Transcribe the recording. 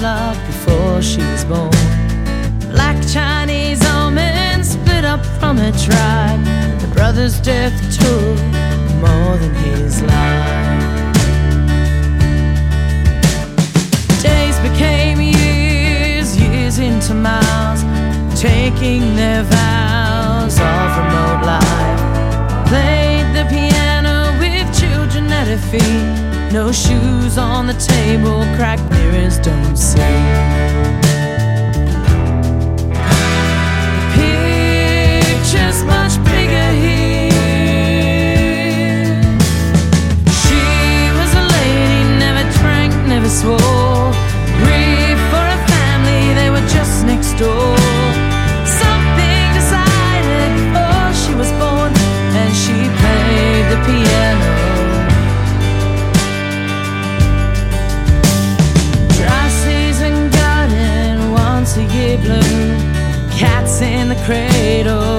luck before she was born. Black Chinese omen split up from her tribe. The brother's death took more than his life. Days became years, years into miles, taking their vows of remote life. Played the piano with children at her feet. No shoes on the table, cracked mirrors don't see. Cats in the cradle,